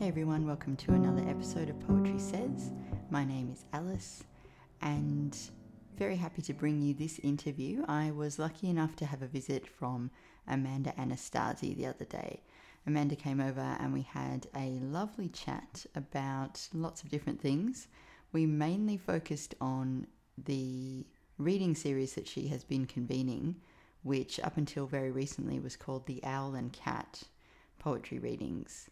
Hey everyone, welcome to another episode of Poetry Says. My name is Alice and very happy to bring you this interview. I was lucky enough to have a visit from Amanda Anastasi the other day. Amanda came over and we had a lovely chat about lots of different things. We mainly focused on the reading series that she has been convening, which up until very recently was called the Owl and Cat Poetry Readings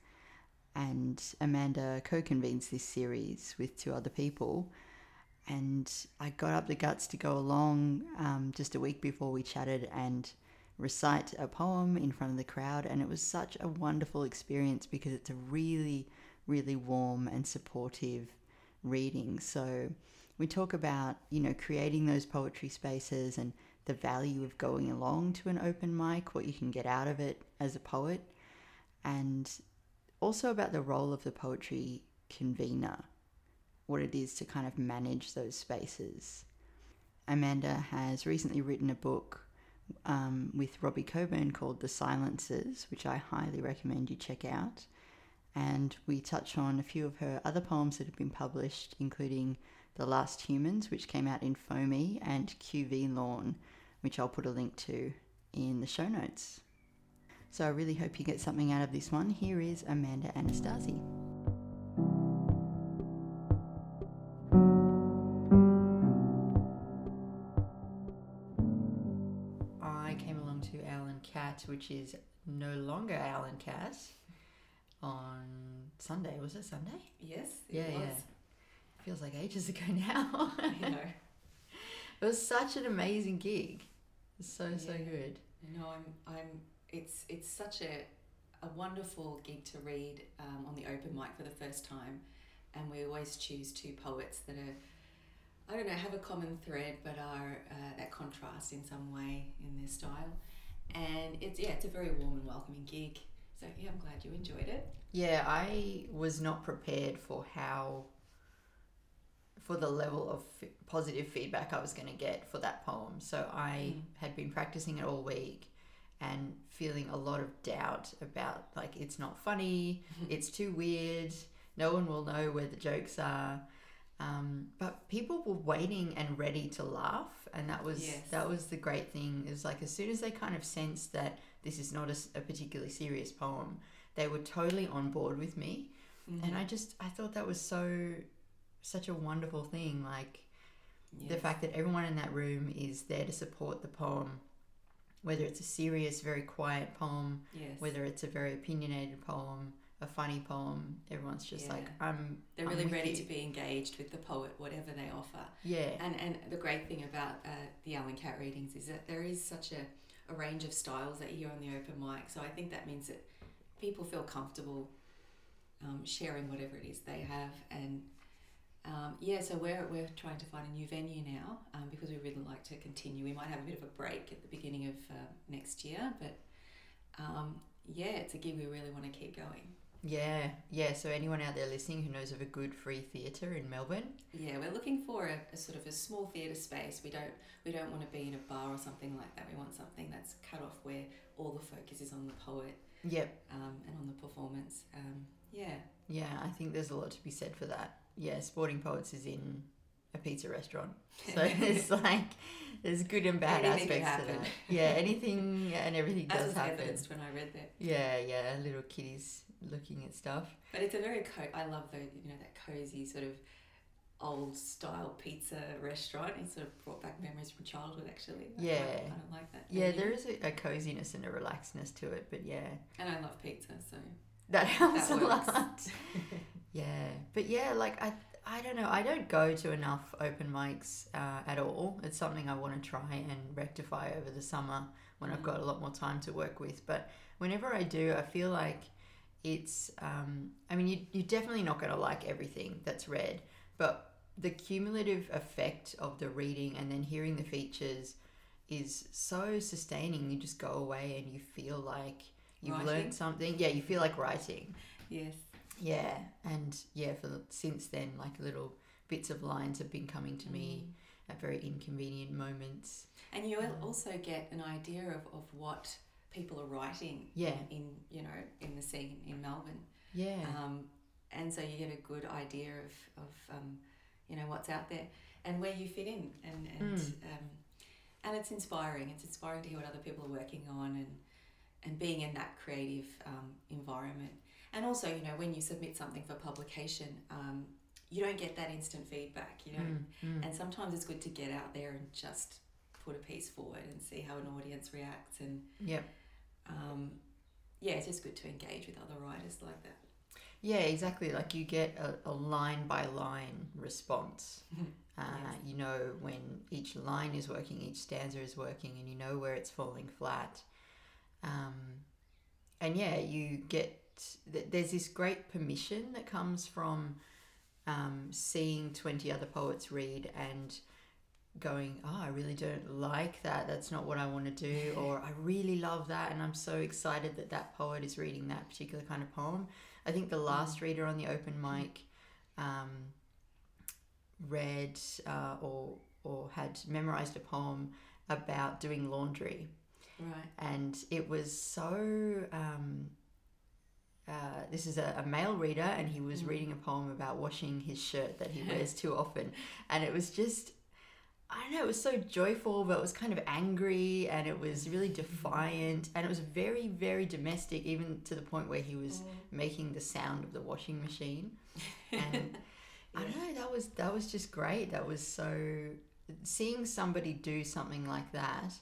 and Amanda co convenes this series with two other people. And I got up the guts to go along um, just a week before we chatted and recite a poem in front of the crowd. And it was such a wonderful experience because it's a really, really warm and supportive reading. So we talk about, you know, creating those poetry spaces and the value of going along to an open mic, what you can get out of it as a poet. And also about the role of the poetry convener, what it is to kind of manage those spaces. Amanda has recently written a book um, with Robbie Coburn called The Silences, which I highly recommend you check out. And we touch on a few of her other poems that have been published, including The Last Humans, which came out in Foam:e, and QV Lawn, which I'll put a link to in the show notes. So I really hope you get something out of this one. Here is Amanda Anastasi. I came along to Owl and Cat, which is no longer Owl and Cat, on Sunday. Was it Sunday? Yes, it Yeah, was. yeah. Feels like ages ago now. I know. It was such an amazing gig. It was so, so Yeah. good. No, I'm. I'm. It's. It's such a, a wonderful gig to read um, on the open mic for the first time, and we always choose two poets that are, I don't know, have a common thread, but are uh, that contrast in some way in their style, and it's yeah, it's a very warm and welcoming gig. So yeah, I'm glad you enjoyed it. Yeah, I was not prepared for how, for the level of f- positive feedback I was going to get for that poem. So I Mm. had been practicing it all week and feeling a lot of doubt about like it's not funny, it's too weird, no one will know where the jokes are. Um, but people were waiting and ready to laugh, and that was Yes. that was the great thing. Is like as soon as they kind of sensed that this is not a particularly serious poem, they were totally on board with me Mm-hmm. and i just i thought that was so such a wonderful thing like the fact that everyone in that room is there to support the poem whether it's a serious very quiet poem yes. whether it's a very opinionated poem a funny poem everyone's just Yeah. like i'm they're I'm really ready you. to be engaged with the poet, whatever they offer. yeah And and the great thing about uh, the Owl and Cat readings is that there is such a, a range of styles that you hear on the open mic. So I think that means that people feel comfortable um, sharing whatever it is they have. And um, yeah, so we're, we're trying to find a new venue now um, because we really like to continue. We might have a bit of a break at the beginning of uh, next year, but um, yeah, it's a gig we really want to keep going. yeah yeah so anyone out there listening who knows of a good free theatre in melbourne Yeah, we're looking for a, a sort of a small theatre space. We don't we don't want to be in a bar or something like that. We want something that's cut off where all the focus is on the poet yep um, and on the performance. Um, yeah, yeah i think there's a lot to be said for that yeah sporting poets is in a pizza restaurant so it's like there's good and bad Anything aspects to that yeah anything and everything as does happen evidenced when I read that. yeah yeah little kitties looking at stuff But it's a very co- I love the you know that cozy sort of old style pizza restaurant. It sort of brought back memories from childhood. Actually, I Yeah. I don't like that. yeah there is a, a coziness and a relaxedness to it but yeah and I love pizza, so that helps That a lot yeah but yeah like i i don't know i don't go to enough open mics uh, at all it's something i want to try and rectify over the summer when i've Mm. got a lot more time to work with but whenever i do i feel like it's um, i mean you, you're definitely not going to like everything that's read but the cumulative effect of the reading and then hearing the features is so sustaining you just go away and you feel like you've Writing? learned something yeah you feel like writing yes. Yeah and yeah for the, since then like little bits of lines have been coming to me Mm. at very inconvenient moments And you Um, also get an idea of, of what people are writing Yeah. in, you know, in the scene in Melbourne. yeah Um, and so you get a good idea of, of um, you know what's out there and where you fit in and and Mm. um, and it's inspiring it's inspiring to hear what other people are working on and and being in that creative um, environment and also you know when you submit something for publication um, you don't get that instant feedback you know Mm, mm. and sometimes it's good to get out there and just put a piece forward and see how an audience reacts and yeah, um, yeah it's just good to engage with other writers like that Yeah, exactly. Like you get a, a line by line response. Uh, Yes. You know when each line is working, each stanza is working, and you know where it's falling flat. Um, and yeah, you get th- there's this great permission that comes from um, seeing 20 other poets read and going, oh, I really don't like that. That's not what I want to do. Or I really love that. And I'm so excited that that poet is reading that particular kind of poem. I think the last reader on the open mic um, read uh, or, or had memorized a poem about doing laundry right and it was so um, uh, this is a, a male reader and he was Mm. reading a poem about washing his shirt that he wears too often and it was just i don't know it was so joyful but it was kind of angry and it was really defiant and it was very very domestic even to the point where he was making the sound of the washing machine and I don't know. That was that was just great. That was so seeing somebody do something like that.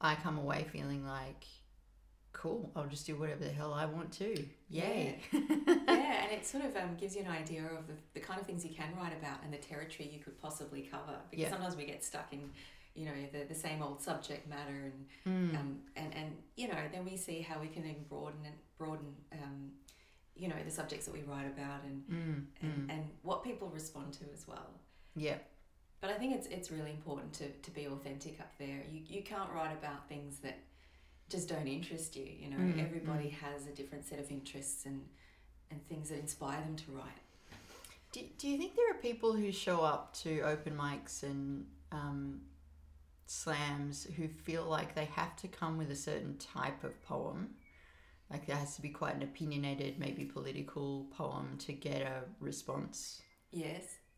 I come away feeling like, cool. I'll just do whatever the hell I want to. Yay! yeah, and it sort of um, gives you an idea of the, the kind of things you can write about and the territory you could possibly cover. Because Yeah. sometimes we get stuck in, you know, the, the same old subject matter, and Mm. um, and and you know, then we see how we can even broaden and broaden, um, you know, the subjects that we write about and Mm, and, mm. and what people respond to as well. Yeah. But I think it's it's really important to, to be authentic up there. You you can't write about things that just don't interest you. You know, Mm, everybody has a different set of interests and and things that inspire them to write. Do, do you think there are people who show up to open mics and um, slams who feel like they have to come with a certain type of poem? Like there has to be quite an opinionated, maybe political poem to get a response. Yes.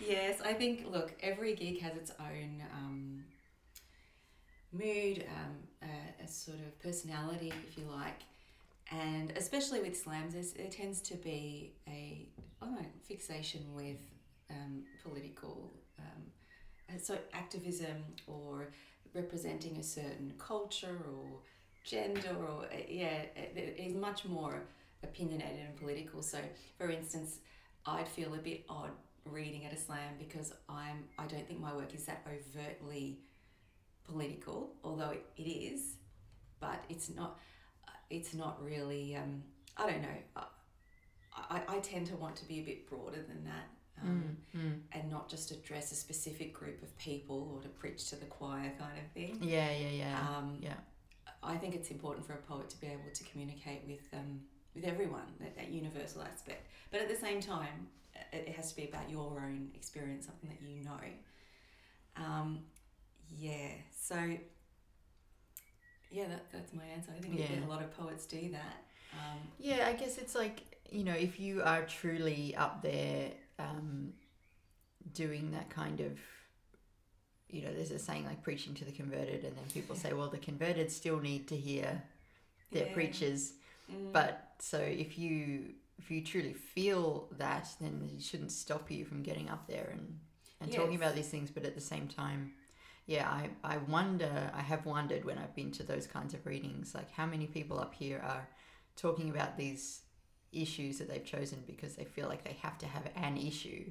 yes, I think look, every gig has its own um, mood, um, uh, a sort of personality, if you like, and especially with slams, there tends to be a know, fixation with um, political, um, uh, so activism or representing a certain culture or gender or uh, yeah, it it is much more opinionated and political. So, for instance, I'd feel a bit odd reading at a slam because I'm I don't think my work is that overtly political, although it, it is, but it's not it's not really um, I don't know. I, I, I tend to want to be a bit broader than that. Um, Mm, mm. And not just address a specific group of people or to preach to the choir kind of thing. Yeah, yeah, yeah. Um, yeah. I think it's important for a poet to be able to communicate with um, with everyone that, that universal aspect. But at the same time, it, it has to be about your own experience, something that you know. Um, yeah. So yeah, that, that's my answer. I think Yeah. a lot of poets do that. Um, Yeah, I guess it's like, you know, if you are truly up there um, doing that kind of, you know, there's a saying like preaching to the converted, and then people say, well, the converted still need to hear their Yeah. preachers. mm, But so if you if you truly feel that, then it shouldn't stop you from getting up there and, and talking about these things. But at the same time, yeah, I, I wonder, I have wondered when I've been to those kinds of readings, like how many people up here are talking about these issues that they've chosen because they feel like they have to have an issue.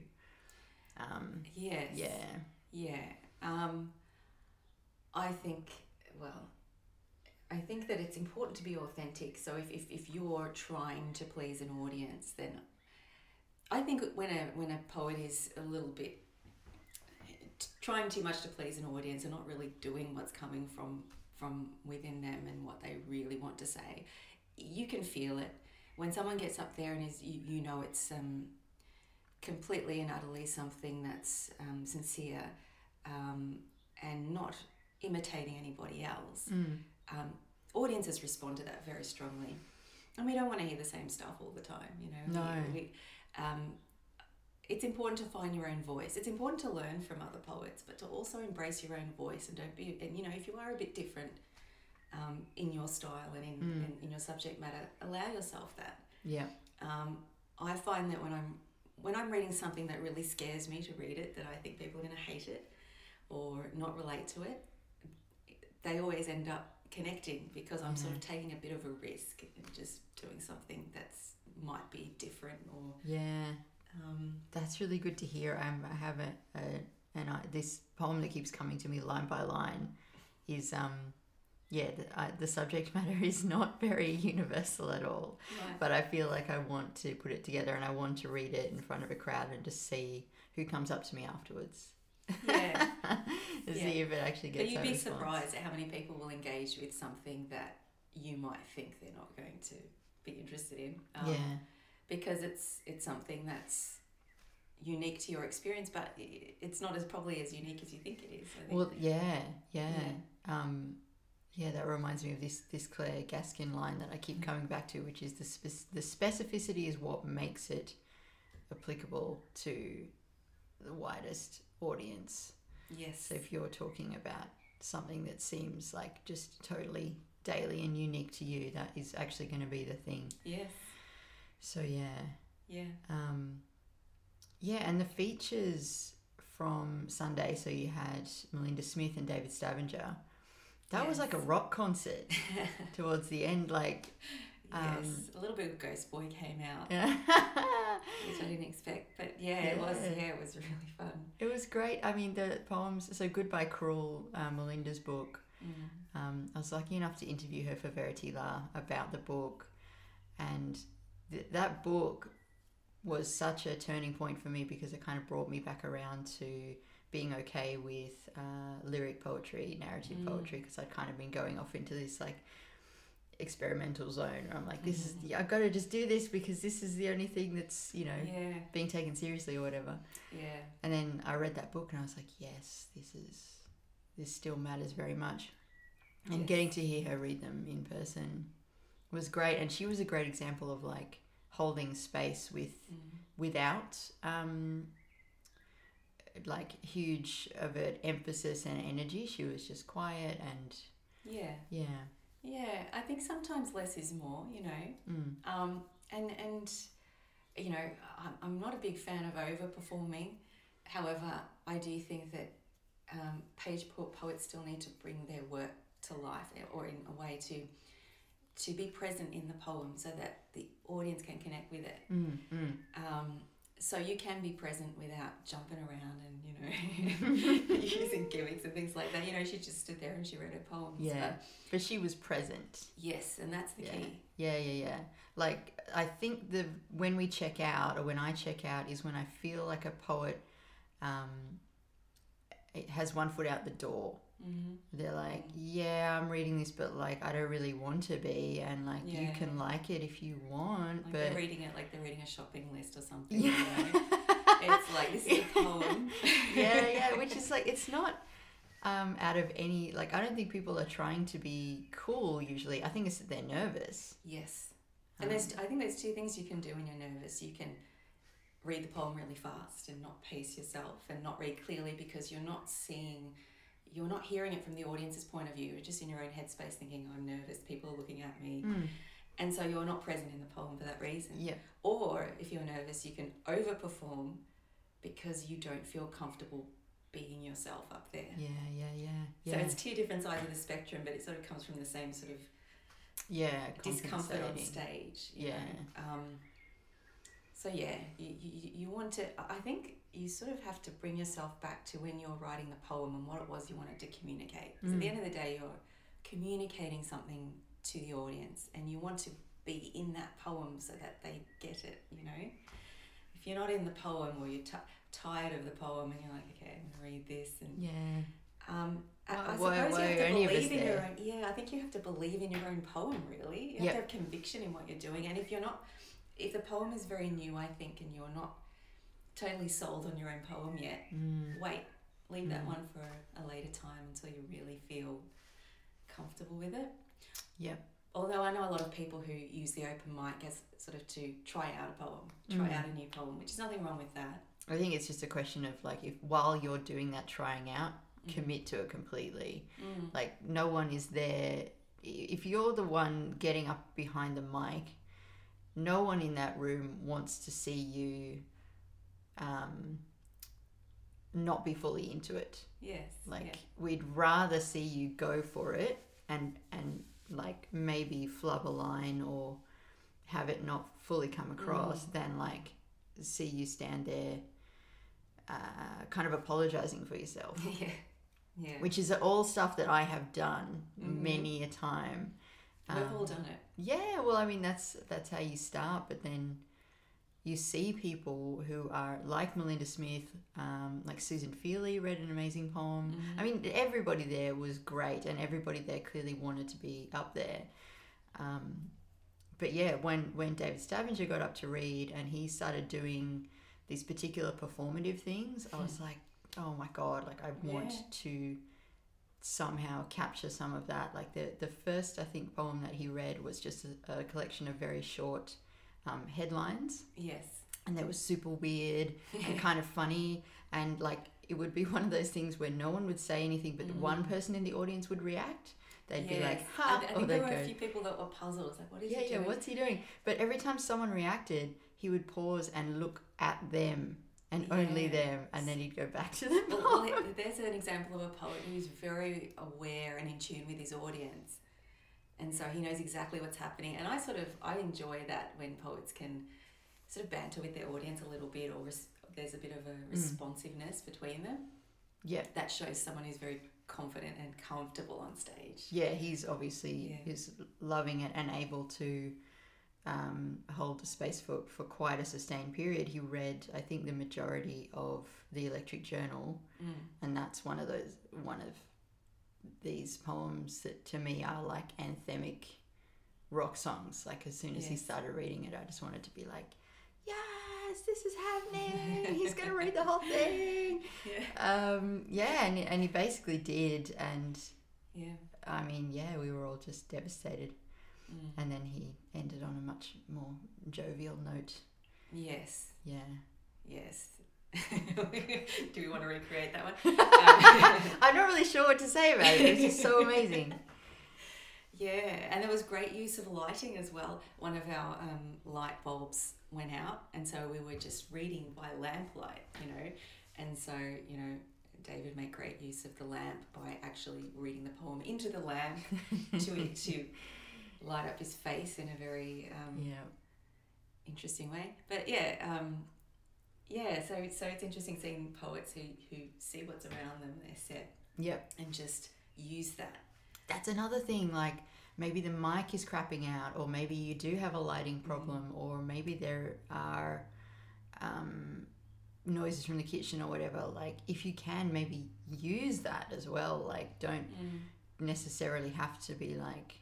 Um, yes. yeah. Yeah. Um, I think, well, I think that it's important to be authentic. So if, if, if you're trying to please an audience, then I think when a, when a poet is a little bit trying too much to please an audience and not really doing what's coming from, from within them and what they really want to say, you can feel it. When someone gets up there and is, you, you know, it's um, completely and utterly something that's um, sincere um, and not imitating anybody else. Mm. Um, audiences respond to that very strongly. and we don't want to hear the same stuff all the time. You know, No. We, we, um, it's important to find your own voice. It's important to learn from other poets, but to also embrace your own voice and don't be. And you know, if you are a bit different um, in your style and in, Mm. in, in your subject matter, allow yourself that. Yeah. Um, I find that when I'm when I'm reading something that really scares me to read it, that I think people are going to hate it or not relate to it, they always end up connecting because I'm sort of taking a bit of a risk and just doing something that's might be different or Yeah. Um, That's really good to hear. Um, I have a, a and I, this poem that keeps coming to me line by line is um, yeah, the, I, the subject matter is not very universal at all. right. But I feel like I want to put it together and I want to read it in front of a crowd and just see who comes up to me afterwards. Yeah. to Yeah. see if it actually gets But you'd be response. surprised at how many people will engage with something that you might think they're not going to be interested in. Um, yeah. Because it's it's something that's unique to your experience, but it's not as probably as unique as you think it is. Think. Well, yeah, yeah. Yeah. Um, yeah, that reminds me of this this Claire Gaskin line that I keep Mm. coming back to, which is the spec- the specificity is what makes it applicable to the widest audience. yes, So if you're talking about something that seems like just totally daily and unique to you, that is actually going to be the thing. yes, So yeah, yeah, um, yeah, and the features from Sunday. So you had Melinda Smith and David Stavanger. That was like a rock concert towards the end, like Um, yes. A little bit of Ghost Boy came out, yeah. which I didn't expect, but yeah, it was. Yeah. Yeah, it was really fun. it was great. I mean, the poems. So Goodbye Cruel, uh, Melinda's book. Mm. Um, I was lucky enough to interview her for Verity La about the book, and th- that book was such a turning point for me because it kind of brought me back around to being okay with uh, lyric poetry, narrative Mm. poetry, because I'd kind of been going off into this like experimental zone. Where I'm like, this is Mhm. I've got to just do this because this is the only thing that's you know Yeah, being taken seriously or whatever. yeah, And then I read that book and I was like, yes, this is this still matters very much. And Yes. getting to hear her read them in person was great. And she was a great example of like holding space with mm. without um like huge of overt emphasis and energy. She was just quiet and yeah, yeah. yeah. I think sometimes less is more. You know, Mm. Um, and and you know, I'm, I'm not a big fan of overperforming. However, I do think that um, page po- poets still need to bring their work to life, or in a way to to be present in the poem, so that the audience can connect with it. Mm, mm. Um, so you can be present without jumping around and you know using gimmicks and things like that. You know, she just stood there and she read her poems. Yeah. But But she was present. yes, and that's the Yeah. key. Yeah, yeah, yeah. Like I think the when we check out or when I check out is when I feel like a poet um it has one foot out the door. Mm-hmm. They're like, yeah, I'm reading this, but like I don't really want to be, and like you can like it if you want, Like but they're reading it like they're reading a shopping list or something. yeah, You know? It's like this is a poem. yeah, yeah, which is like it's not um, out of any like I don't think people are trying to be cool. Usually, I think it's that they're nervous. Yes. And there's Um, I think there's two things you can do when you're nervous. You can read the poem really fast and not pace yourself and not read clearly because you're not seeing you're not hearing it from the audience's point of view. You're just in your own headspace thinking, I'm nervous, people are looking at me. Mm, And so you're not present in the poem for that reason. yeah, Or if you're nervous, you can overperform because you don't feel comfortable being yourself up there. yeah, yeah, yeah, yeah. So it's two different sides of the spectrum, but it sort of comes from the same sort of yeah, discomfort on stage. Yeah. Um, so yeah, you, you, you want to. I think you sort of have to bring yourself back to when you're writing the poem and what it was you wanted to communicate. 'Cause at the Mm. end of the day, you're communicating something to the audience, and you want to be in that poem so that they get it. You know, if you're not in the poem or you're t- tired of the poem and you're like, okay, I'm gonna read this and Yeah. um, I, I suppose why you have to any of us believe in your own. Yeah, I think you have to believe in your own poem. Really, you have Yep. to have conviction in what you're doing. And if you're not, if the poem is very new, I think, and you're not totally sold on your own poem yet, Mm. wait, leave that Mm. one for a later time until you really feel comfortable with it. Yep. although I know a lot of people who use the open mic as sort of to try out a poem, try Mm. out a new poem, which is nothing wrong with that. I think it's just a question of like if while you're doing that trying out, Mhm. commit to it completely. Mm. Like no one is there. If you're the one getting up behind the mic, no one in that room wants to see you um, not be fully into it. Yes. Like yeah. we'd rather see you go for it and and like maybe flub a line or have it not fully come across than like see you stand there uh, kind of apologizing for yourself yeah. Yeah. which is all stuff that I have done Mhm. many a time We've Um, all done it. yeah, well, I mean that's that's how you start, but then you see people who are like Melinda Smith, um, like Susan Fealy read an amazing poem. Mhm. I mean, everybody there was great, and everybody there clearly wanted to be up there. Um, but yeah, when when David Stavanger got up to read and he started doing these particular performative things, I was like, oh my god, like I want Yeah. to somehow capture some of that. Like the the first I think poem that he read was just a, a collection of very short um, headlines, Yes. and they were super weird and kind of funny, and like it would be one of those things where no one would say anything, but Mm. one person in the audience would react. They'd be like, Yes. "Ha!" I, I or think there were go, a few people that were puzzled. It's like, what is yeah, he yeah, doing? what's he doing? But every time someone reacted, he would pause and look at them and only Yeah. them, and then he'd go back to them. Well, well, there's an example of a poet who's very aware and in tune with his audience, and so he knows exactly what's happening. And I sort of I enjoy that when poets can sort of banter with their audience a little bit, or res- there's a bit of a responsiveness between them. yeah, That shows someone who's very confident and comfortable on stage. yeah, he's obviously Yeah. he's loving it and able to um, hold a space for, for quite a sustained period. He read, I think, the majority of the Electric Journal, Mm. and that's one of those one of these poems that to me are like anthemic rock songs. Like as soon as he started reading it, I just wanted to be like, "Yes, this is happening. He's gonna read the whole thing." Yeah. Um, yeah, and and he basically did, and Yeah. I mean, yeah, we were all just devastated. Mm. And then he ended on a much more jovial note. Yes. Yeah. Yes. Do we want to recreate that one? Um, I'm not really sure what to say about it. It was just so amazing. Yeah, and there was great use of lighting as well. One of our um, light bulbs went out, and so we were just reading by lamplight, you know. And so, you know, David made great use of the lamp by actually reading the poem into the lamp to to light up his face in a very um, Yeah. interesting way. But yeah, um, yeah. So so it's interesting seeing poets who who see what's around them, their set, Yep. and just use that. That's another thing. Like maybe the mic is crapping out, or maybe you do have a lighting problem, or maybe there are um, noises from the kitchen or whatever. Like if you can, maybe use that as well. Like don't necessarily have to be like.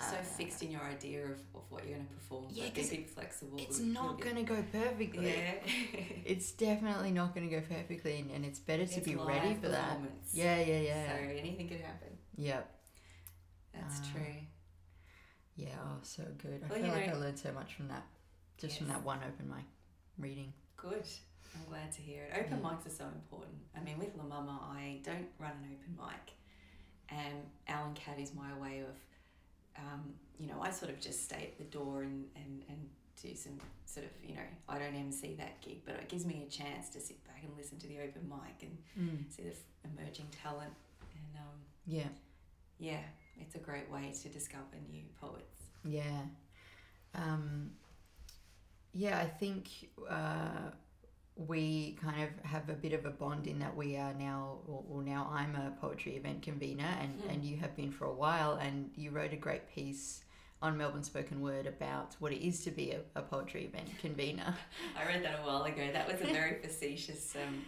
So uh, fixed in your idea of, of what you're going to perform. Yeah, but be 'cause a bit flexible. It's not going to go perfectly. Yeah. It's definitely not going to go perfectly, and, and it's better to It's be ready for that. Yeah, yeah, yeah. So anything could happen. Yep. That's Ah. true. Yeah, oh, so good. I Well, feel like know- I learned so much from that, just from that one open mic reading. Good. I'm glad to hear it. Open Yeah. mics are so important. I mean, with La Mama, I don't run an open mic, and Owl and Cat is my way of, um, you know, I sort of just stay at the door and, and, and do some sort of, you know, I don't MC that gig, but it gives me a chance to sit back and listen to the open mic and Mm. see the emerging talent. And um, Yeah, yeah, it's a great way to discover new poets. yeah, um, yeah. I think uh, we kind of have a bit of a bond in that we are now, or, or now I'm a poetry event convener, and Mm. and you have been for a while, and you wrote a great piece on Melbourne Spoken Word about what it is to be a, a poetry event convener. I read that a while ago. That was a very facetious, um,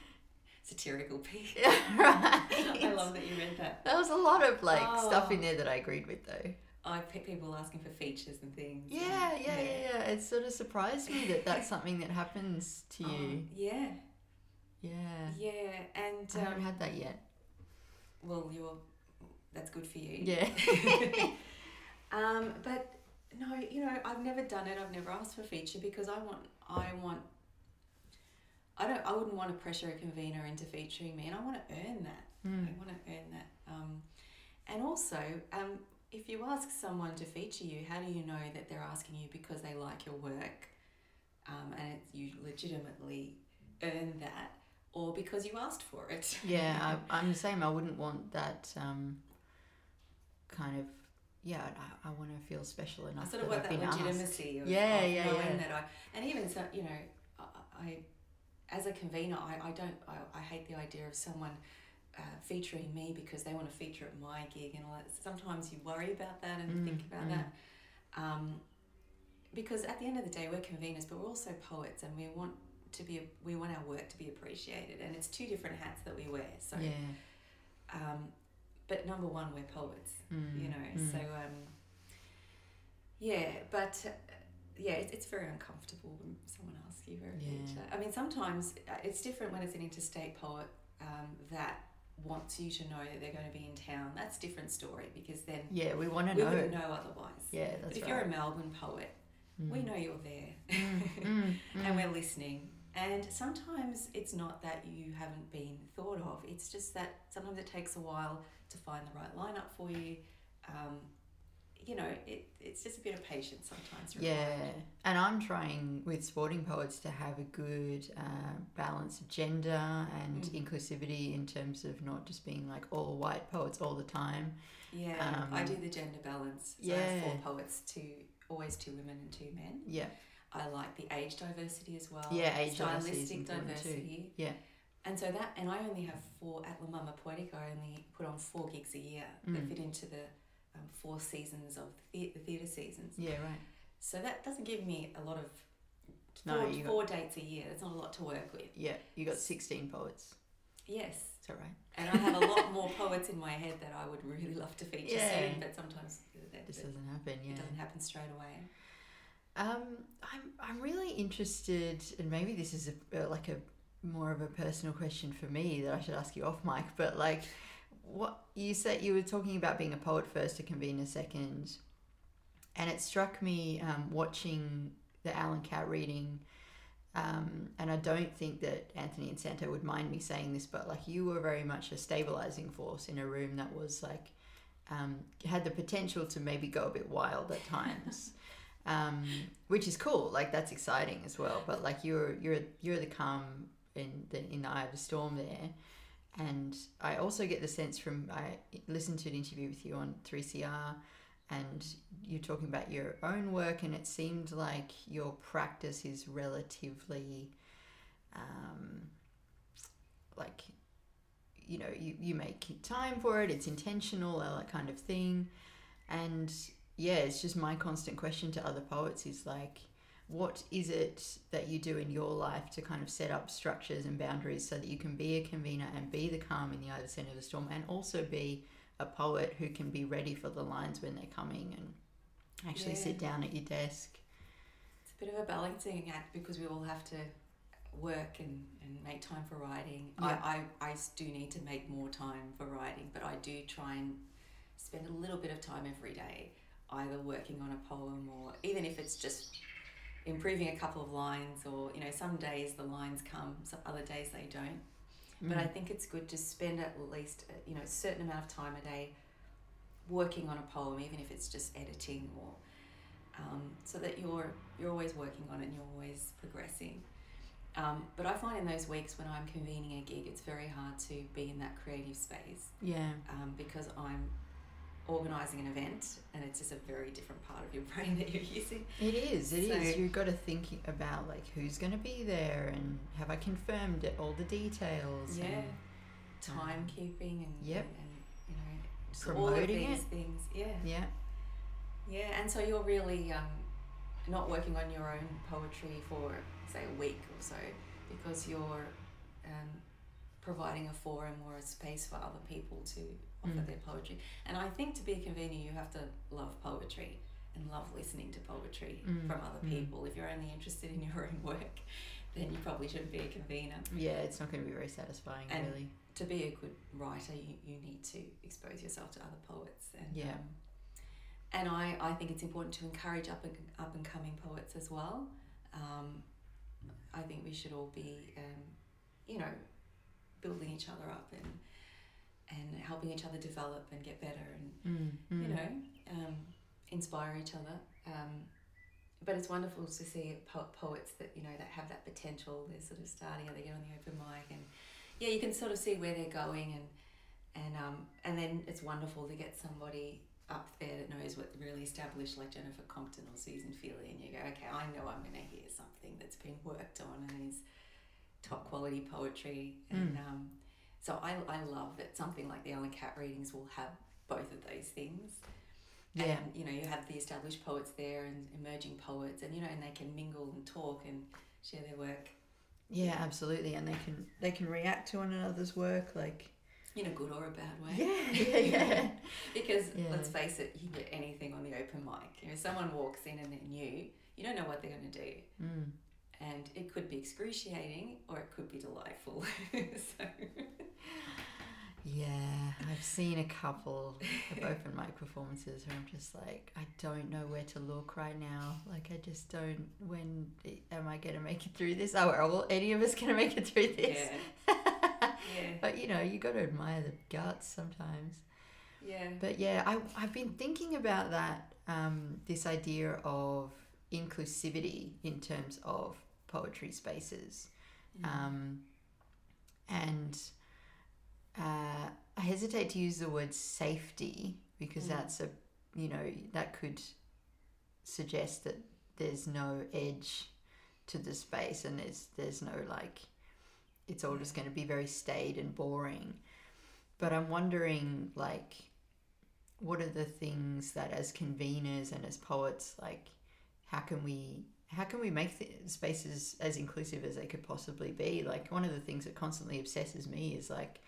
satirical piece. Right. I love that you read that. There was a lot of like stuff Oh. in there that I agreed with though. I pick people asking for features and things. and- Yeah, yeah, yeah, yeah. It sort of surprised me that that's something that happens to Oh, you. yeah, Yeah. yeah, and I haven't um, had that yet. well, you're that's good for you. Yeah. Um, but no, you know, I've never done it. I've never asked for a feature because I want, I want, I don't, I wouldn't want to pressure a convener into featuring me, and I want to earn that. Mm. I want to earn that. Um, and also, um, if you ask someone to feature you, how do you know that they're asking you because they like your work, um, and it's, you legitimately earn that, or because you asked for it? Yeah, I, I'm the same. I wouldn't want that um, kind of. Yeah, I, I want to feel special I enough sort of that want that legitimacy of, Yeah, of yeah, knowing yeah. that I and even so you know I, I as a convener I, I don't I, I hate the idea of someone uh, featuring me because they want to feature at my gig and all that sometimes you worry about that and Mm, think about mm. that um, because at the end of the day we're conveners but we're also poets and we want to be we want our work to be appreciated and it's two different hats that we wear so Yeah. um, but number one we're poets Mm, you know mm. so um yeah but uh, yeah it's, it's very uncomfortable when someone asks you for a Yeah. feature i mean sometimes uh, it's different when it's an interstate poet um, that wants you to know that they're going to be in town that's a different story because then Yeah, we want to we know. wouldn't know otherwise Yeah, but that's if right. you're a melbourne poet we Mm. know you're there Mm, mm, and mm. we're listening and sometimes it's not that you haven't been thought of it's just that sometimes it takes a while to find the right lineup for you um, you know it, it's just a bit of patience sometimes Yeah, and I'm trying with sporting poets to have a good uh, balance of gender and Mm. inclusivity in terms of not just being like all white poets all the time. yeah i Um, do the gender balance so i have yeah. four poets two always two women and two men Yeah, i like the age diversity as well Yeah, age diversity is stylistic important too. diversity Yeah. and so that and i only have four at la mama poetica i only put on four gigs a year that Mm. fit into the um, four seasons of the, the theatre seasons yeah, right. So that doesn't give me a lot of No, four, got- dates a year. That's not a lot to work with. Yeah, you got 16 poets. Yes, Is that right? and I have a lot more poets in my head that I would really love to feature Yeah. soon, but sometimes that, just doesn't happen. it Yeah. doesn't happen straight away. Um, I'm I'm really interested, and maybe this is a, uh, like a more of a personal question for me that I should ask you off mic. But like, what you said you were talking about being a poet first, a convener second, and it struck me um, watching the Owl and Cat reading. Um, and I don't think that Anthony and Santo would mind me saying this, but like you were very much a stabilizing force in a room that was like um, had the potential to maybe go a bit wild at times um, which is cool. Like that's exciting as well. But like you're you're you're the calm in the in the eye of the storm there. And I also get the sense from I listened to an interview with you on three CR, and you're talking about your own work, and it seemed like your practice is relatively, um, like, you know, you you make time for it. It's intentional, all that kind of thing, and yeah, it's just my constant question to other poets is like, what is it that you do in your life to kind of set up structures and boundaries so that you can be a convener and be the calm in the eye of the center of the storm and also be a poet who can be ready for the lines when they're coming and actually Yeah. sit down at your desk. It's a bit of a balancing act because we all have to work and, and make time for writing. Yeah. I, I, I do need to make more time for writing, but I do try and spend a little bit of time every day either working on a poem or even if it's just improving a couple of lines or you know some days the lines come some other days they don't but I Mm. think it's good to spend at least uh, you know a certain amount of time a day working on a poem, even if it's just editing or um, so that you're you're always working on it and you're always progressing. Um, but I find in those weeks when I'm convening a gig, it's very hard to be in that creative space yeah. um, because I'm organising an event and it's just a very different part of your brain that you're using. It is. It is. So- You've got to think about like who's going to be there and have I confirmed it, all the details. Yeah, and timekeeping and, Yep. and, and you know just all of these it. things. Yeah. yeah. Yeah, and so you're really um, not working on your own poetry for, say, a week or so because you're um, providing a forum or a space for other people to Mm. their poetry. And I think to be a convener, you have to love poetry and love listening to poetry Mm, from other mm. people. If you're only interested in your own work, then you probably shouldn't be a convener. Yeah, it's not going to be very satisfying, And- really. To be a good writer, you, you need to expose yourself to other poets. And, Yeah. um, and I, I think it's important to encourage up and, up and coming poets as well. Um, I think we should all be, um, you know, building each other up and helping each other develop and get better and Mm, mm. you know um, inspire each other. Um, but it's wonderful to see po- poets that you know that have that potential. They're sort of starting and they get on the open mic and yeah, you can sort of see where they're going and and um, and then it's wonderful to get somebody up there that knows what really established like Jennifer Compton or Susan Fealy and you go okay I know I'm going to hear something that's been worked on and is top quality poetry and um, so I, I love that something like the Owl and Cat readings will have both of those things Yeah. and you know you have the established poets there and emerging poets and you know and they can mingle and talk and share their work Yeah, absolutely, and they can they can react to one another's work like in a good or a bad way yeah, yeah, yeah. because Yeah. let's face it you can get anything on the open mic you know someone walks in and they're new you don't know what they're going to do Mm. And it could be excruciating or it could be delightful so Yeah, I've seen a couple of open mic performances where I'm just like, I don't know where to look right now. Like, I just don't. When am I going to make it through this? Oh, are all, any of us going to make it through this? yeah yeah but you know, you got to admire the guts sometimes. yeah But yeah, I, I've been thinking about that, um, this idea of inclusivity in terms of poetry spaces. Mm. Um, and uh, I hesitate to use the word safety because Mm. that's a, you know, that could suggest that there's no edge to the space and there's there's no like it's all just going to be very staid and boring but i'm wondering like what are the things that as conveners and as poets like how can we how can we make the spaces as inclusive as they could possibly be like one of the things that constantly obsesses me is like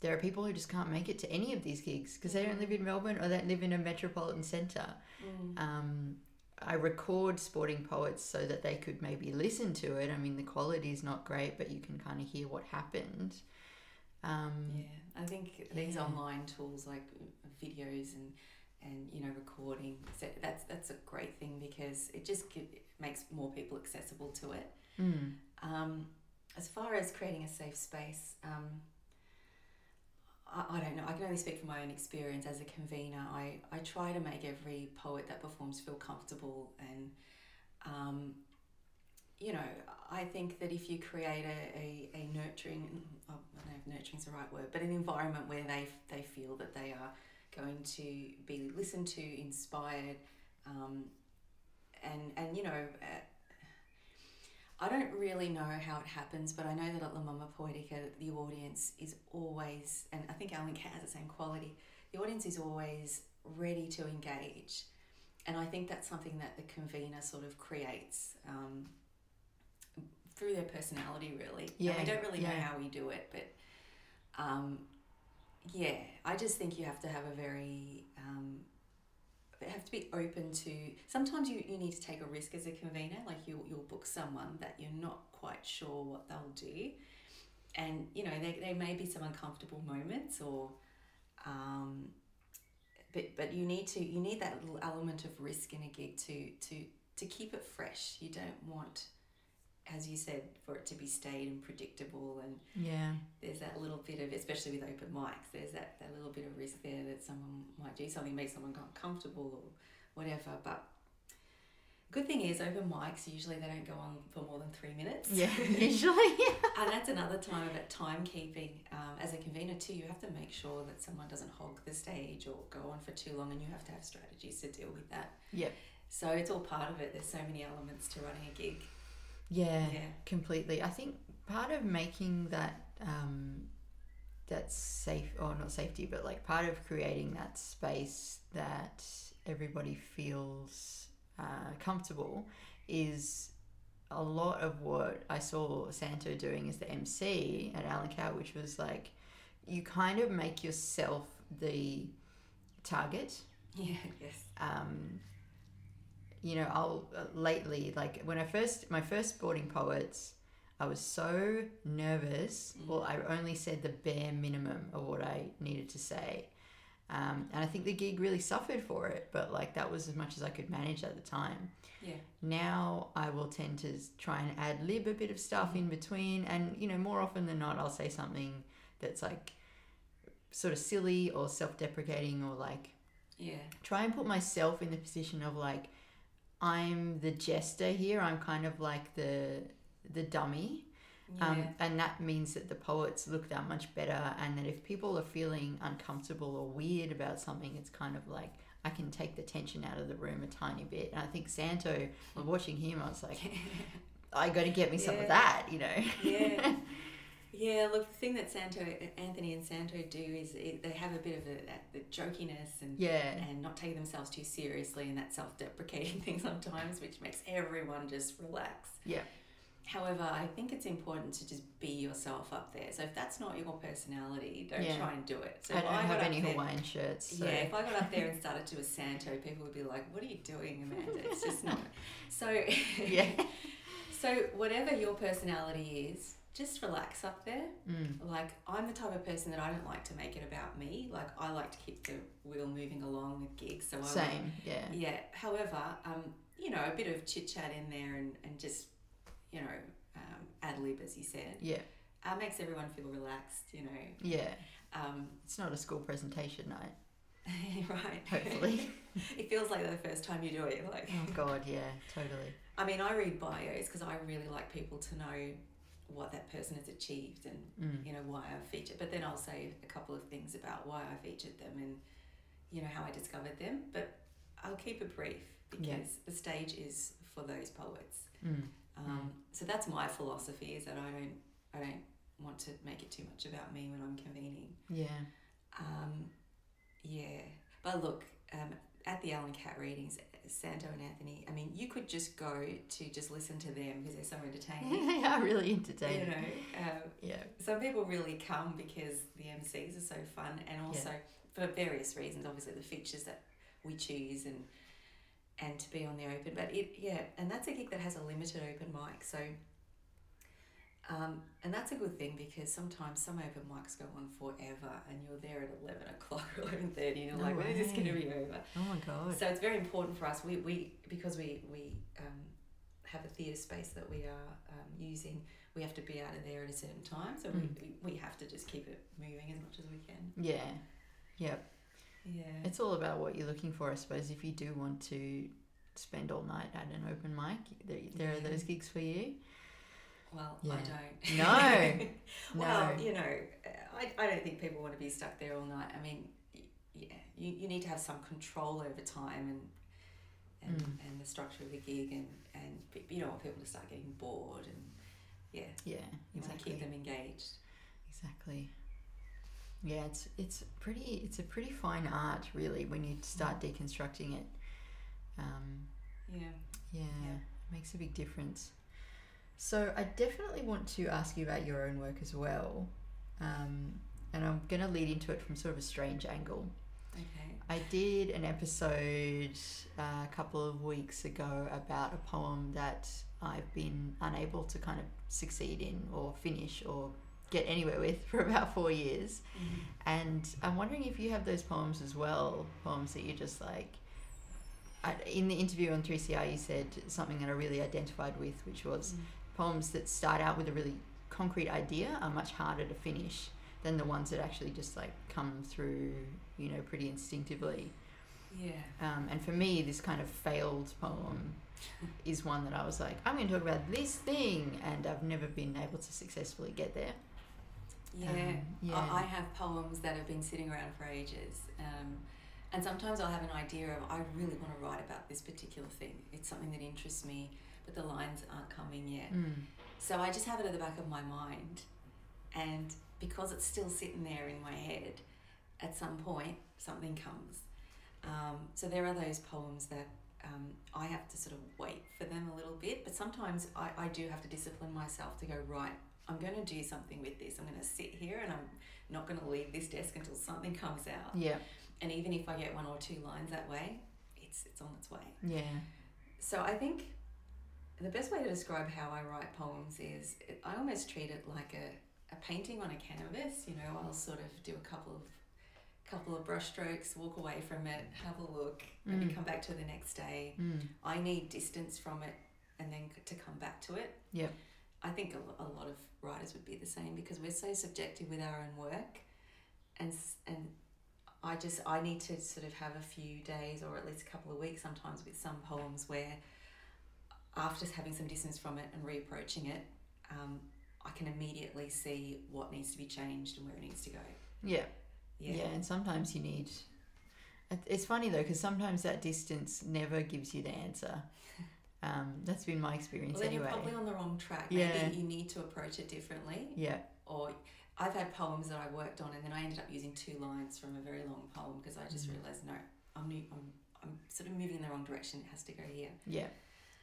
there are people who just can't make it to any of these gigs because they don't live in melbourne or they don't live in a metropolitan centre Mm. um, I record sporting poets so that they could maybe listen to it. I mean, the quality is not great, but you can kind of hear what happened. Um, Yeah, I think these online tools like videos and and you know recording so that's that's a great thing because it just gi- makes more people accessible to it. mm, Um, as far as creating a safe space, um, I, I don't know. I can only speak from my own experience as a convener. I, I try to make every poet that performs feel comfortable and, um, you know, I think that if you create a, a, a nurturing, I don't know if nurturing is the right word, but an environment where they, they feel that they are going to be listened to, inspired, um, and, and, you know, uh, I don't really know how it happens, but I know that at La Mama Poetica, the audience is always, and I think Alan has the same quality, the audience is always ready to engage. And I think that's something that the convener sort of creates um, through their personality, really. And Yeah, we don't really know how we do it, but um, yeah, I just think you have to have a very um, have to be open to sometimes you, you need to take a risk as a convener like you, you'll book someone that you're not quite sure what they'll do. And you know there, there may be some uncomfortable moments or um, but but you need to you need that little element of risk in a gig to to to keep it fresh. You don't want as you said for it to be staid and predictable and yeah, there's that little bit of, especially with open mics, there's that, that little bit of risk there that someone might do something, make someone uncomfortable or whatever. But good thing is, open mics usually they don't go on for more than three minutes. yeah. Usually, and that's another time about timekeeping. Um, as a convener too, you have to make sure that someone doesn't hog the stage or go on for too long, and you have to have strategies to deal with that. Yep. So it's all part of it. There's so many elements to running a gig. Yeah, Yeah. completely. I think part of making that um, that safe or not safety, but like part of creating that space that everybody feels uh, comfortable is a lot of what I saw Santo doing as the MC at Owl and Cat, which was like you kind of make yourself the target Yeah. Yes. um, you know, I'll uh, lately like when I first my first sporting poets, I was so nervous. Mm. Well, I only said the bare minimum of what I needed to say, Um, and I think the gig really suffered for it, but like that was as much as I could manage at the time. Yeah. Now I will tend to try and ad lib a bit of stuff in between, and you know, more often than not, I'll say something that's like sort of silly or self deprecating or like Yeah. try and put myself in the position of like I'm the jester here. I'm kind of like the the dummy. Yeah. Um, and that means that the poets look that much better, and that if people are feeling uncomfortable or weird about something, it's kind of like I can take the tension out of the room a tiny bit. And I think Santo, watching him, I was like, I got to get me some of that, you know? yeah. Yeah, look, the thing that Santo, Anthony and Santo do is it, they have a bit of a, that the jokiness and yeah, and not taking themselves too seriously and that self-deprecating thing sometimes, which makes everyone just relax. yeah, However, I think it's important to just be yourself up there. So if that's not your personality, don't Yeah. try and do it. So I don't got have any there- Hawaiian shirts. So. Yeah, if I got up there and started to a Santo, people would be like, "What are you doing, Amanda?" It's just not. So yeah, so whatever your personality is, just relax up there. mm, Like I'm the type of person that I don't like to make it about me. Like I like to keep the wheel moving along with gigs. So I same. Yeah, yeah. However, um, you know, a bit of chit chat in there and, and just, you know, um, ad lib as you said, yeah, uh, makes everyone feel relaxed. You know, yeah. um, It's not a school presentation night, right? hopefully. it feels like the first time you do it. Like, oh God, yeah, totally. I mean, I read bios because I really like people to know what that person has achieved and Mm. you know why I featured. But then I'll say a couple of things about why I featured them and you know how I discovered them. But I'll keep it brief because the stage is for those poets. Mm. Um, So that's my philosophy is that I don't I don't want to make it too much about me when I'm convening. Yeah, Um, yeah, but look, um, at the Owl and Cat readings, Santo and Anthony. I mean, you could just go to just listen to them because they're so entertaining. they are really entertaining. you know, um, Yeah, some people really come because the MCs are so fun, and also for various reasons. Obviously, the features that we choose and and to be on the open. But it yeah, and that's a gig that has a limited open mic, so. Um, and that's a good thing because sometimes some open mics go on forever, and you're there at eleven o'clock or eleven thirty, and you're No like, "When is this going to be over?" Oh my god. So it's very important for us. We, we because we we um, have a theatre space that we are um, using. We have to be out of there at a certain time, so Mm. we, we, have to just keep it moving as much as we can. Yeah. Yep. Yeah. It's all about what you're looking for, I suppose. If you do want to spend all night at an open mic, there, there are those gigs for you. Well, Yeah. I don't. No. well, No. you know, I, I don't think people want to be stuck there all night. I mean, yeah, you, you need to have some control over time and and, Mm. and the structure of the gig, and and you don't want people to start getting bored, and yeah, Yeah, you want to exactly. keep them engaged. Exactly. Yeah, it's it's pretty it's a pretty fine art really when you start deconstructing it. Um, Yeah. yeah, Yeah. it makes a big difference. So I definitely want to ask you about your own work as well, um, and I'm going to lead into it from sort of a strange angle. Okay. I did an episode uh, a couple of weeks ago about a poem that I've been unable to kind of succeed in or finish or get anywhere with for about four years. And I'm wondering if you have those poems as well, poems that you just like. I, in the interview on 3CR, you said something that I really identified with, which was Mm. Poems that start out with a really concrete idea are much harder to finish than the ones that actually just like come through, you know, pretty instinctively. Yeah. Um, and for me, this kind of failed poem is one that I was like, I'm going to talk about this thing, and I've never been able to successfully get there. Yeah. Um, yeah. I, I have poems that have been sitting around for ages. Um, and sometimes I'll have an idea of, I really want to write about this particular thing. It's something that interests me, but the lines aren't coming yet. Mm. So I just have it at the back of my mind. And because it's still sitting there in my head, at some point, something comes. Um, so there are those poems that um, I have to sort of wait for them a little bit, but sometimes I, I do have to discipline myself to go, right, I'm going to do something with this. I'm going to sit here and I'm not going to leave this desk until something comes out. Yeah, And even if I get one or two lines that way, it's, it's on its way. yeah, So I think the best way to describe how I write poems is it, I almost treat it like a, a painting on a canvas. You know, I'll sort of do a couple of couple of brushstrokes, walk away from it, have a look, maybe Mm. come back to it the next day. Mm. I need distance from it and then to come back to it. Yep. I think a, a lot of writers would be the same because we're so subjective with our own work, and and I just I need to sort of have a few days or at least a couple of weeks sometimes with some poems where after having some distance from it and reapproaching it, um, I can immediately see what needs to be changed and where it needs to go. Yeah. Yeah. yeah, and sometimes you need. It's funny though, because sometimes that distance never gives you the answer. Um, that's been my experience Well, then anyway. you're probably on the wrong track. Yeah. Maybe you need to approach it differently. Yeah, or I've had poems that I worked on and then I ended up using two lines from a very long poem because I just Mm. realized no, I'm, new, I'm I'm sort of moving in the wrong direction. It has to go here. yeah,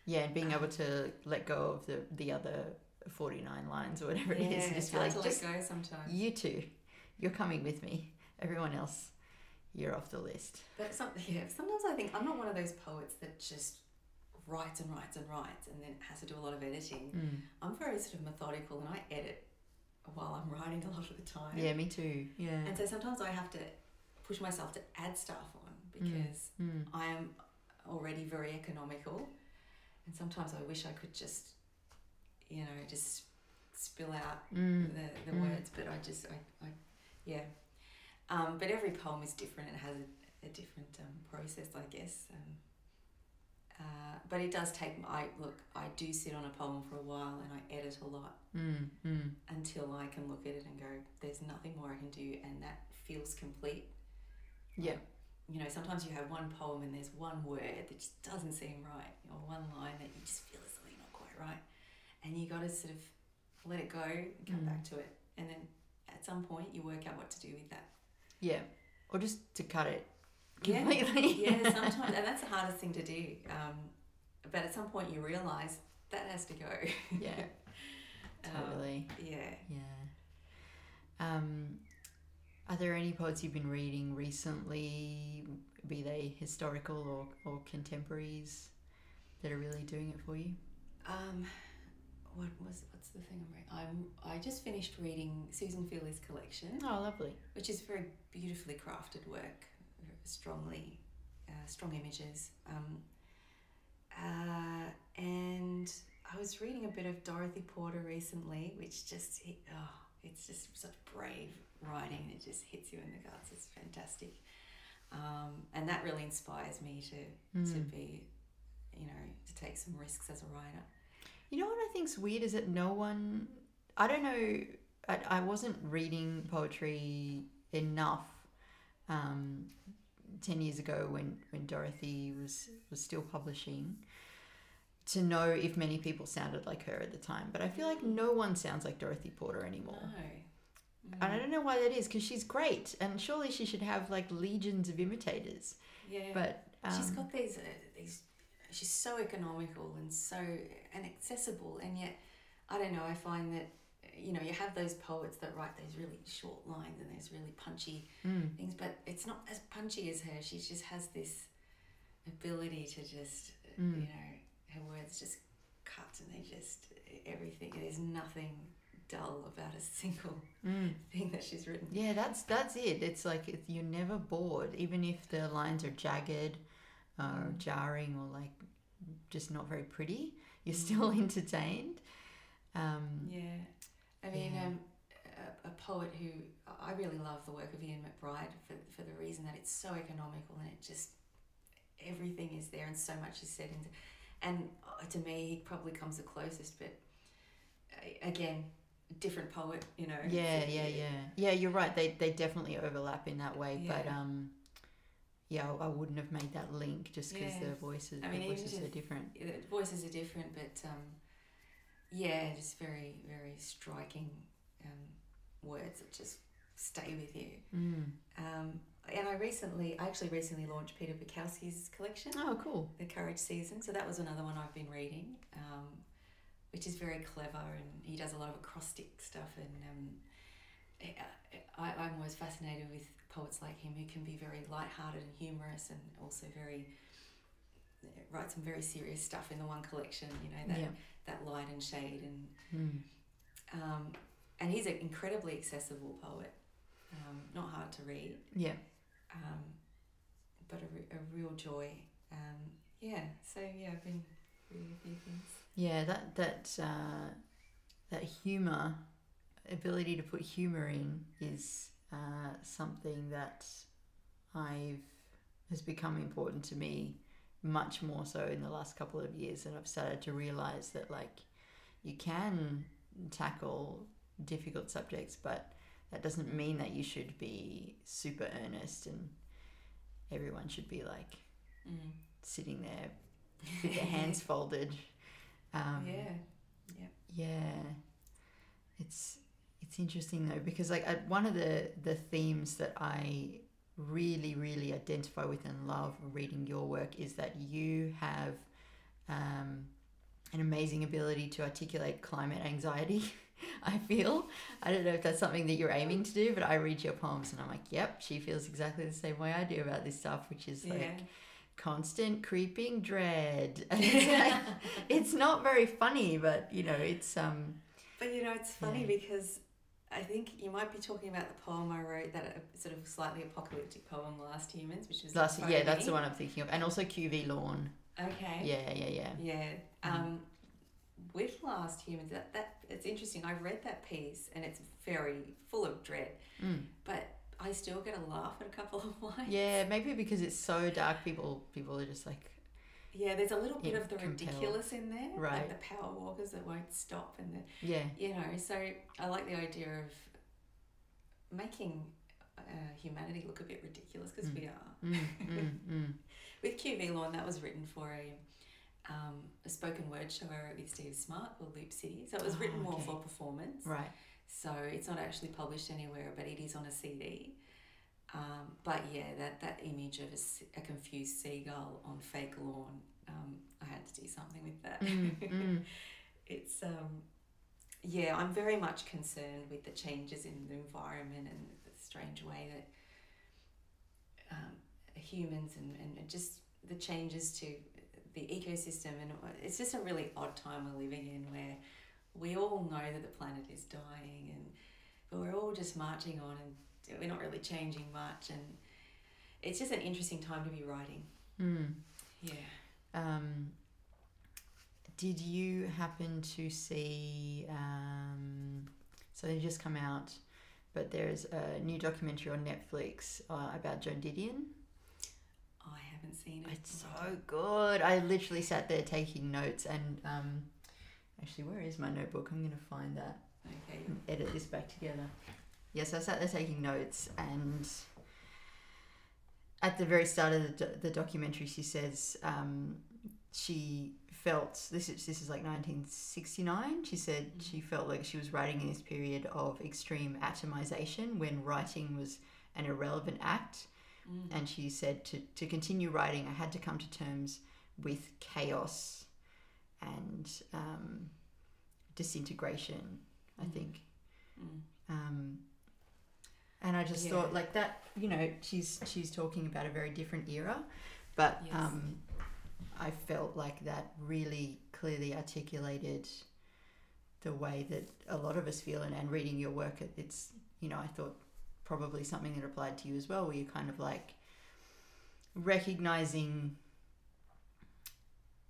yeah, and being able to let go of the the other forty nine lines or whatever it is, yeah, and just be like, to just let go sometimes. you two, you're coming with me. Everyone else, you're off the list. But some, yeah, sometimes I think I'm not one of those poets that just writes and writes and writes and then has to do a lot of editing. Mm. I'm very sort of methodical and I edit while I'm writing a lot of the time. Yeah, me too. Yeah. And so sometimes I have to push myself to add stuff on because Mm. I am already very economical, and sometimes I wish I could just, you know, just spill out Mm. the, the Mm. words, but I just, I, I yeah. Um, but every poem is different and has a, a different um, process, I guess. Um, uh, but it does take. I look. I do sit on a poem for a while and I edit a lot Mm. Mm. until I can look at it and go, "There's nothing more I can do," and that feels complete Yeah. You know, sometimes you have one poem and there's one word that just doesn't seem right, or one line that you just feel is something not quite right, and you got to sort of let it go and come Mm. back to it, and then at some point you work out what to do with that. Yeah. Or just to cut it completely. yeah, sometimes, and that's the hardest thing to do. Um, but at some point you realize that has to go. yeah. Um, Totally. yeah. Yeah. Um, are there any poets you've been reading recently, be they historical or, or contemporaries, that are really doing it for you? Um, what was what's the thing I'm reading? I'm I just finished reading Susan Fealy's collection. Oh, lovely. which is very beautifully crafted work, strongly, uh, strong images. Um, uh, and I was reading a bit of Dorothy Porter recently, which just oh, it's just such brave writing. It just hits you in the guts. It's fantastic, um, and that really inspires me to to Mm. be, you know, to take some risks as a writer. You know what I think's weird is that no one, I don't know, I, I wasn't reading poetry enough um, 10 years ago when, when Dorothy was, was still publishing to know if many people sounded like her at the time. But I feel like no one sounds like Dorothy Porter anymore. No. And I Mm. don't know why that is because she's great and surely she should have like legions of imitators. Yeah. But um, she's got these uh, these. She's so economical and so and accessible, and yet I don't know. I find that you know you have those poets that write those really short lines and those really punchy mm, things, but it's not as punchy as her. She just has this ability to just Mm. you know her words just cut and they just everything. There's nothing dull about a single mm. thing that she's written. Yeah, that's that's it. It's like it's, you're never bored, even if the lines are jagged, or Mm. jarring, or like just not very pretty. You're Mm. still entertained. Um, Yeah, I mean, Yeah. um, a, a poet who I really love the work of Ian McBryde for for the reason that it's so economical and it just everything is there and so much is said into, and uh, to me he probably comes the closest, but uh, again, different poet, you know. yeah, yeah, yeah, yeah. You're right. They they definitely overlap in that way. But Yeah. um, yeah, I I wouldn't have made that link just because Yeah. the voices, I mean, the even voices are different. The voices are different, but um, yeah, just very very striking um, words that just stay with you. Mm. Um, and I recently, I actually recently launched Peter Bakowski's collection, Oh, cool. The Courage Season. So that was another one I've been reading, um, which is very clever, and he does a lot of acrostic stuff. And um, I, I- I'm always fascinated with poets like him who can be very light-hearted and humorous, and also very write some very serious stuff in the one collection. You know that Yeah. that light and shade and Mm. um, and he's an incredibly accessible poet, um, not hard to read. Yeah. um, but a, re- a real joy. Um, yeah, so yeah, I've been reading a few things. Yeah, that that uh, that humor, ability to put humor in, is uh, something that I've has become important to me much more so in the last couple of years that I've started to realize that like you can tackle difficult subjects, but that doesn't mean that you should be super earnest and everyone should be like Mm. sitting there with their hands folded. Um, yeah, yeah. yeah, it's it's interesting though because like one of the the themes that I really really identify with and love reading your work is that you have um, an amazing ability to articulate climate anxiety. I feel I don't know if that's something that you're aiming to do, but I read your poems and I'm like, yep, she feels exactly the same way I do about this stuff, which is like yeah. Constant creeping dread. It's, like, it's not very funny, but you know, it's um But you know, it's funny Yeah. because I think you might be talking about the poem I wrote, that uh, sort of slightly apocalyptic poem, Last Humans, which is last yeah, that's the one I'm thinking of, and also QV Lawn. Okay. Yeah, yeah, yeah. Yeah. Mhm. Um, with Last Humans, that, that it's interesting. I've read that piece and it's very full of dread, Mm. but I still get a laugh at a couple of lines. Yeah, maybe because it's so dark, people people are just like, Yeah, there's a little bit of the compelled. ridiculous in there, Right. like the power walkers that won't stop, and the yeah, you know. So I like the idea of making uh, humanity look a bit ridiculous because Mm. we are. mm, mm, mm. With QV Lawn, that was written for a um, a spoken word show I wrote with Steve Smart called Loop City. So it was Oh, written more for performance. right. So it's not actually published anywhere, but it is on a CD. Um, but yeah, that, that image of a confused seagull on fake lawn, um, I had to do something with that. Mm, mm. it's um, yeah, I'm very much concerned with the changes in the environment and the strange way that um, humans and, and just the changes to the ecosystem and it's just a really odd time we're living in where we all know that the planet is dying and but we're all just marching on and we're not really changing much and it's just an interesting time to be writing Mm. yeah Um, did you happen to see? Um, so they just come out, but there's a new documentary on Netflix uh, about Joan Didion. I haven't seen it It's so good. I literally sat there taking notes, and um, actually, where is my notebook? I'm gonna find that. okay and edit this back together. Yes, I sat there taking notes, and at the very start of the, do- the documentary, she says um, she felt this is this is like 1969. She said she felt like she was writing in this period of extreme atomization when writing was an irrelevant act, Mm. and she said to to continue writing, I had to come to terms with chaos and um, disintegration. I Mm. think. Mm. Um, and I just Yeah. thought like that, you know, she's she's talking about a very different era, but Yes. um, I felt like that really clearly articulated the way that a lot of us feel, and, and reading your work, it's you know, I thought probably something that applied to you as well, where you're kind of like recognizing,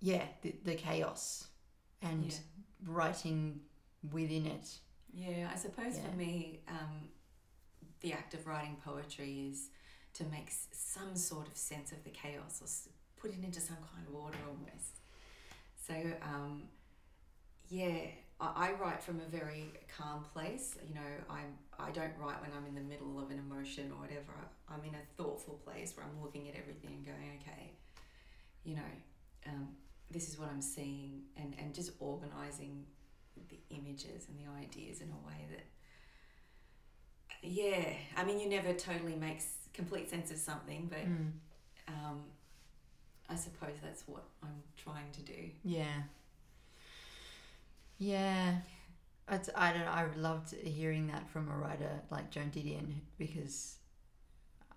yeah, the, the chaos and Yeah. writing within it. Yeah, I suppose Yeah. for me, um, the act of writing poetry is to make some sort of sense of the chaos or put it into some kind of order almost. So, um, yeah, I, I write from a very calm place. You know, I'm I don't write when I'm in the middle of an emotion or whatever. I'm in a thoughtful place where I'm looking at everything and going, okay, you know, um, this is what I'm seeing, and and just organizing the images and the ideas in a way that yeah i mean you never totally makes complete sense of something but Mm. um, i suppose that's what i'm trying to do Yeah. Yeah. It's, I don't know, I loved hearing that from a writer like Joan Didion because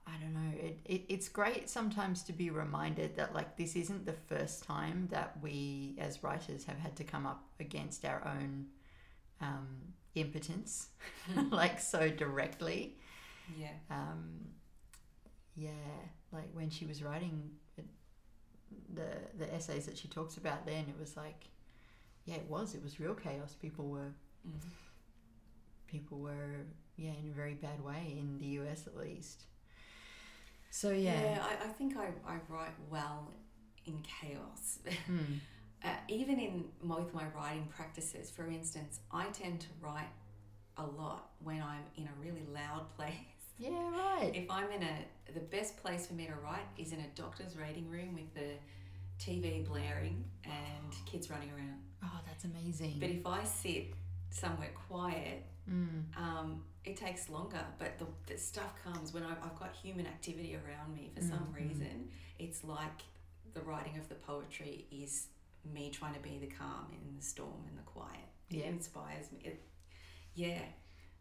I don't know, it, it, it's great sometimes to be reminded that like this isn't the first time that we as writers have had to come up against our own um, impotence like so directly. yeah Um, yeah, like when she was writing the the essays that she talks about, then it was like, yeah, it was. It was real chaos. People were Mm. people were yeah in a very bad way in the US at least. So yeah. Yeah, I, I think I, I write well in chaos. Hmm. uh, even in both my writing practices, for instance, I tend to write a lot when I'm in a really loud place. Yeah, right. If I'm in a, the best place for me to write is in a doctor's waiting room with the TV blaring and kids running around. Oh, that's amazing. But if I sit somewhere quiet, Mm. um, it takes longer. But the, the stuff comes when I've, I've got human activity around me for some Mhm. reason. It's like the writing of the poetry is me trying to be the calm in the storm and the quiet. It Yeah. inspires me. It, yeah.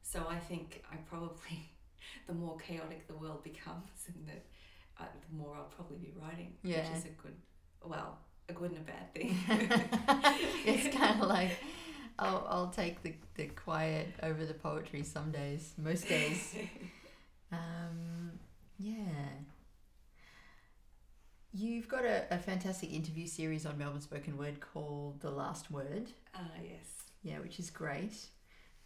So I think I probably, the more chaotic the world becomes, and the, uh, the more I'll probably be writing, Yeah. which is a good, well, a good and a bad thing. it's kind of like I'll, I'll take the, the quiet over the poetry some days, most days. Um, yeah. You've got a, a fantastic interview series on Melbourne Spoken Word called The Last Word. Ah, yes. Yeah, which is great.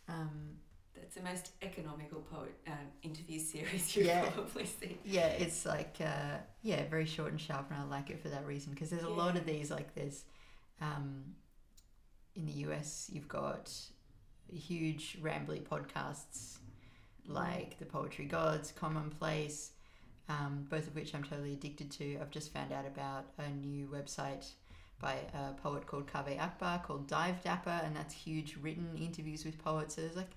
Um, That's the most economical poet um, interview series you've Yeah. probably seen. yeah, it's like, uh, yeah, very short and sharp, and I like it for that reason because there's a lot of these, like, there's um, in the US, you've got huge rambly podcasts like The Poetry Gods, Commonplace, um, both of which I'm totally addicted to. I've just found out about a new website by a poet called Kaveh Akbar called Divedapper, and that's huge written interviews with poets. So there's like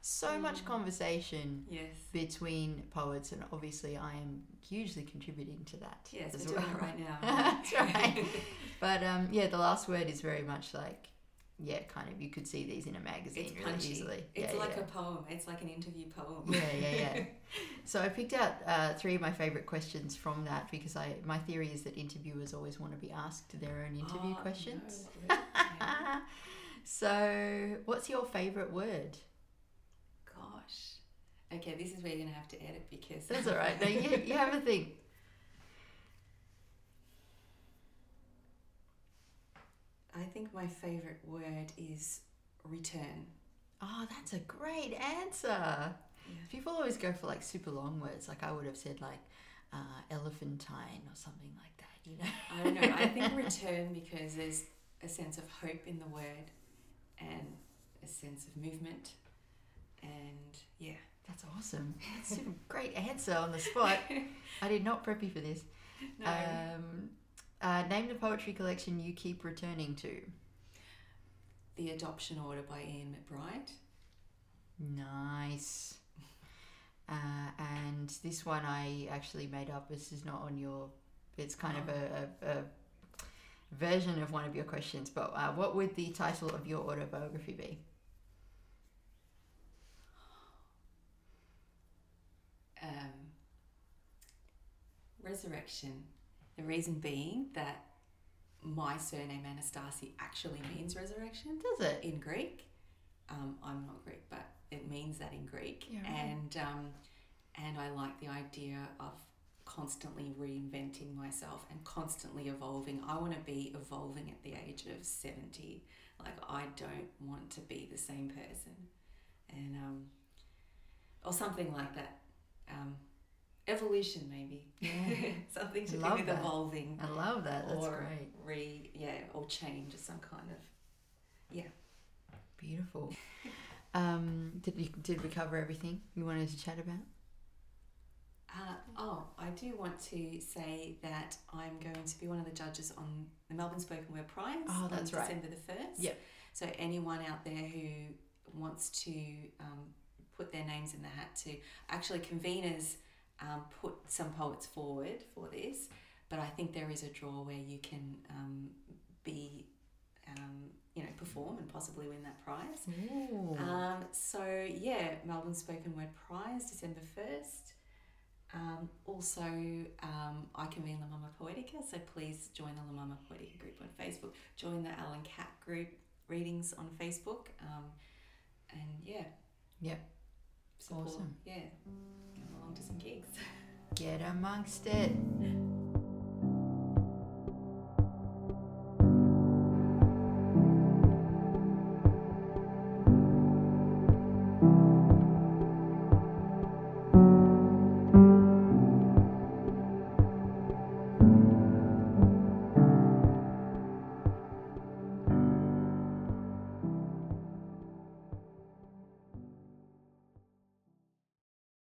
so much Mm. conversation Yes. between poets, and obviously I am hugely contributing to that. Yes, as we're doing well. it right now. That's right. But um, yeah, the last word is very much like, yeah, kind of. You could see these in a magazine It's really punchy. easily. It's yeah, like yeah. a poem. It's like an interview poem. Yeah, yeah, yeah. So I picked out uh, three of my favorite questions from that because I my theory is that interviewers always want to be asked their own interview Oh, questions. no. Yeah. so, what's your favorite word? Gosh. Okay, this is where you're gonna have to edit because That's all right. No, you, you have a think. I think my favorite word is return. Oh, that's a great answer. People always go for like super long words. Like I would have said like uh, elephantine or something like that. You know. I don't know. I think return because there's a sense of hope in the word and a sense of movement. And yeah. That's awesome. That's a great answer on the spot. I did not prep you for this. No. Um, uh, name the poetry collection you keep returning to. the Adoption Order by Ian McBryde. Nice. Uh, and this one I actually made up. This is not on your. It's kind of a, a, a version of one of your questions. But uh, what would the title of your autobiography be? Um, resurrection. The reason being that my surname Anastasi actually means resurrection Does it? in Greek. Um, I'm not Greek, but it means that in Greek. Yeah, right. And um, and I like the idea of constantly reinventing myself and constantly evolving. I want to be evolving at the age of 70. Like I don't want to be the same person. And um, or something like that. Um, evolution maybe. Yeah. something to do with that. evolving I love that. That's or great. re yeah or change or some kind of yeah Beautiful. Um, did we did we cover everything you wanted to chat about? Uh, oh, I do want to say that I'm going to be one of the judges on the Melbourne Spoken Word Prize Oh, that's on right. December the 1st. Yep. So, anyone out there who wants to um, put their names in the hat to actually, conveners um, put some poets forward for this, but I think there is a draw where you can um, be, um, you know, perform and possibly win that prize. Um, so yeah, Melbourne Spoken Word Prize, December first. Um, also, um, I convene La Mama Poetica, so please join the La Mama Poetica group on Facebook. Join the Owl and Cat group readings on Facebook, um, and yeah, Yep. Support. Awesome. Yeah, come along to some gigs. Get amongst it.